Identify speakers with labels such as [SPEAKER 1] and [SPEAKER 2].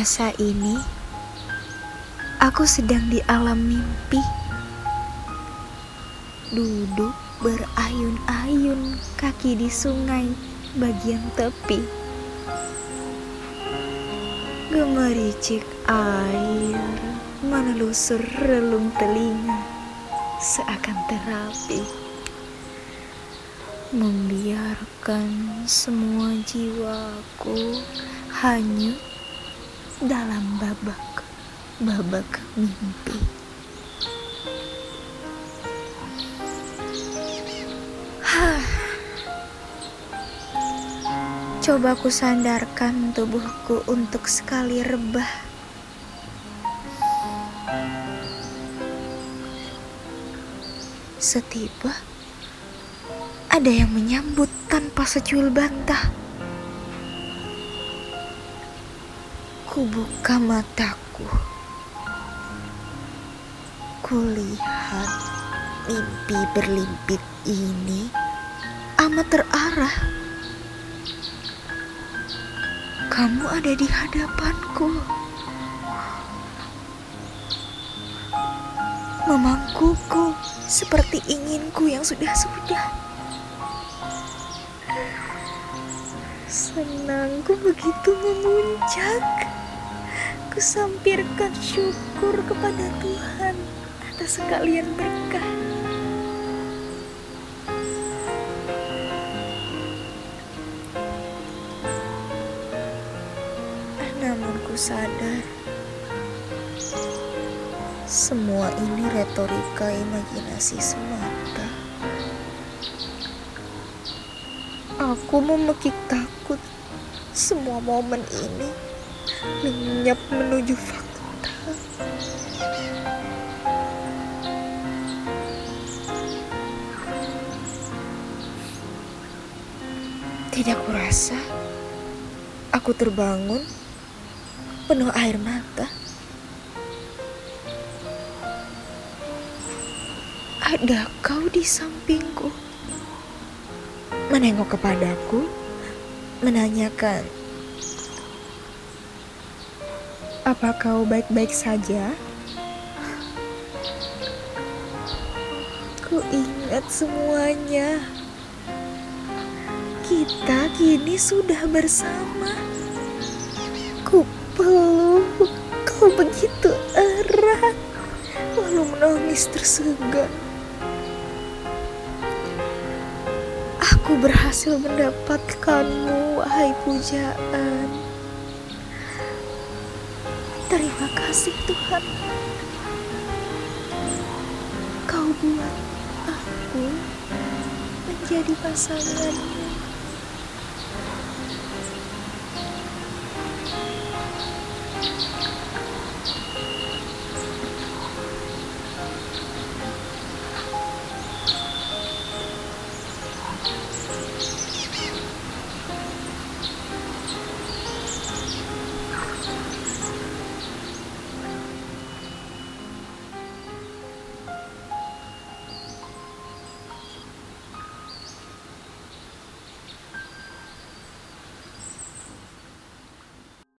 [SPEAKER 1] Masa ini aku sedang di alam mimpi. Duduk berayun-ayun kaki di sungai bagian tepi. Gemericik air menelusur relung telinga seakan terapi. Membiarkan semua jiwaku hanyut dalam babak babak mimpi. Coba ku sandarkan tubuhku untuk sekali rebah. Setiba ada yang menyambut tanpa secuil bantah. Ku buka mataku. Kulihat mimpi berlimpit ini amat terarah. Kamu ada di hadapanku. Memangkuku seperti inginku yang sudah-sudah. Senangku begitu memuncak. Kusampirkan syukur kepada Tuhan atas sekalian berkah. Namun ku sadar semua ini retorika imajinasi semata. Aku memekik takut semua momen ini lenyap menuju fakta. Tidak kurasa aku terbangun penuh air mata. Ada kau di sampingku, menengok kepadaku, menanyakan, "Apa kau baik-baik saja?" Ku ingat semuanya. Kita kini sudah bersama. Ku peluk kau begitu erat, lalu menangis tersegan. Aku berhasil mendapatkanmu, wahai pujaan. Kasih Tuhan. Kau buat aku menjadi pasanganmu.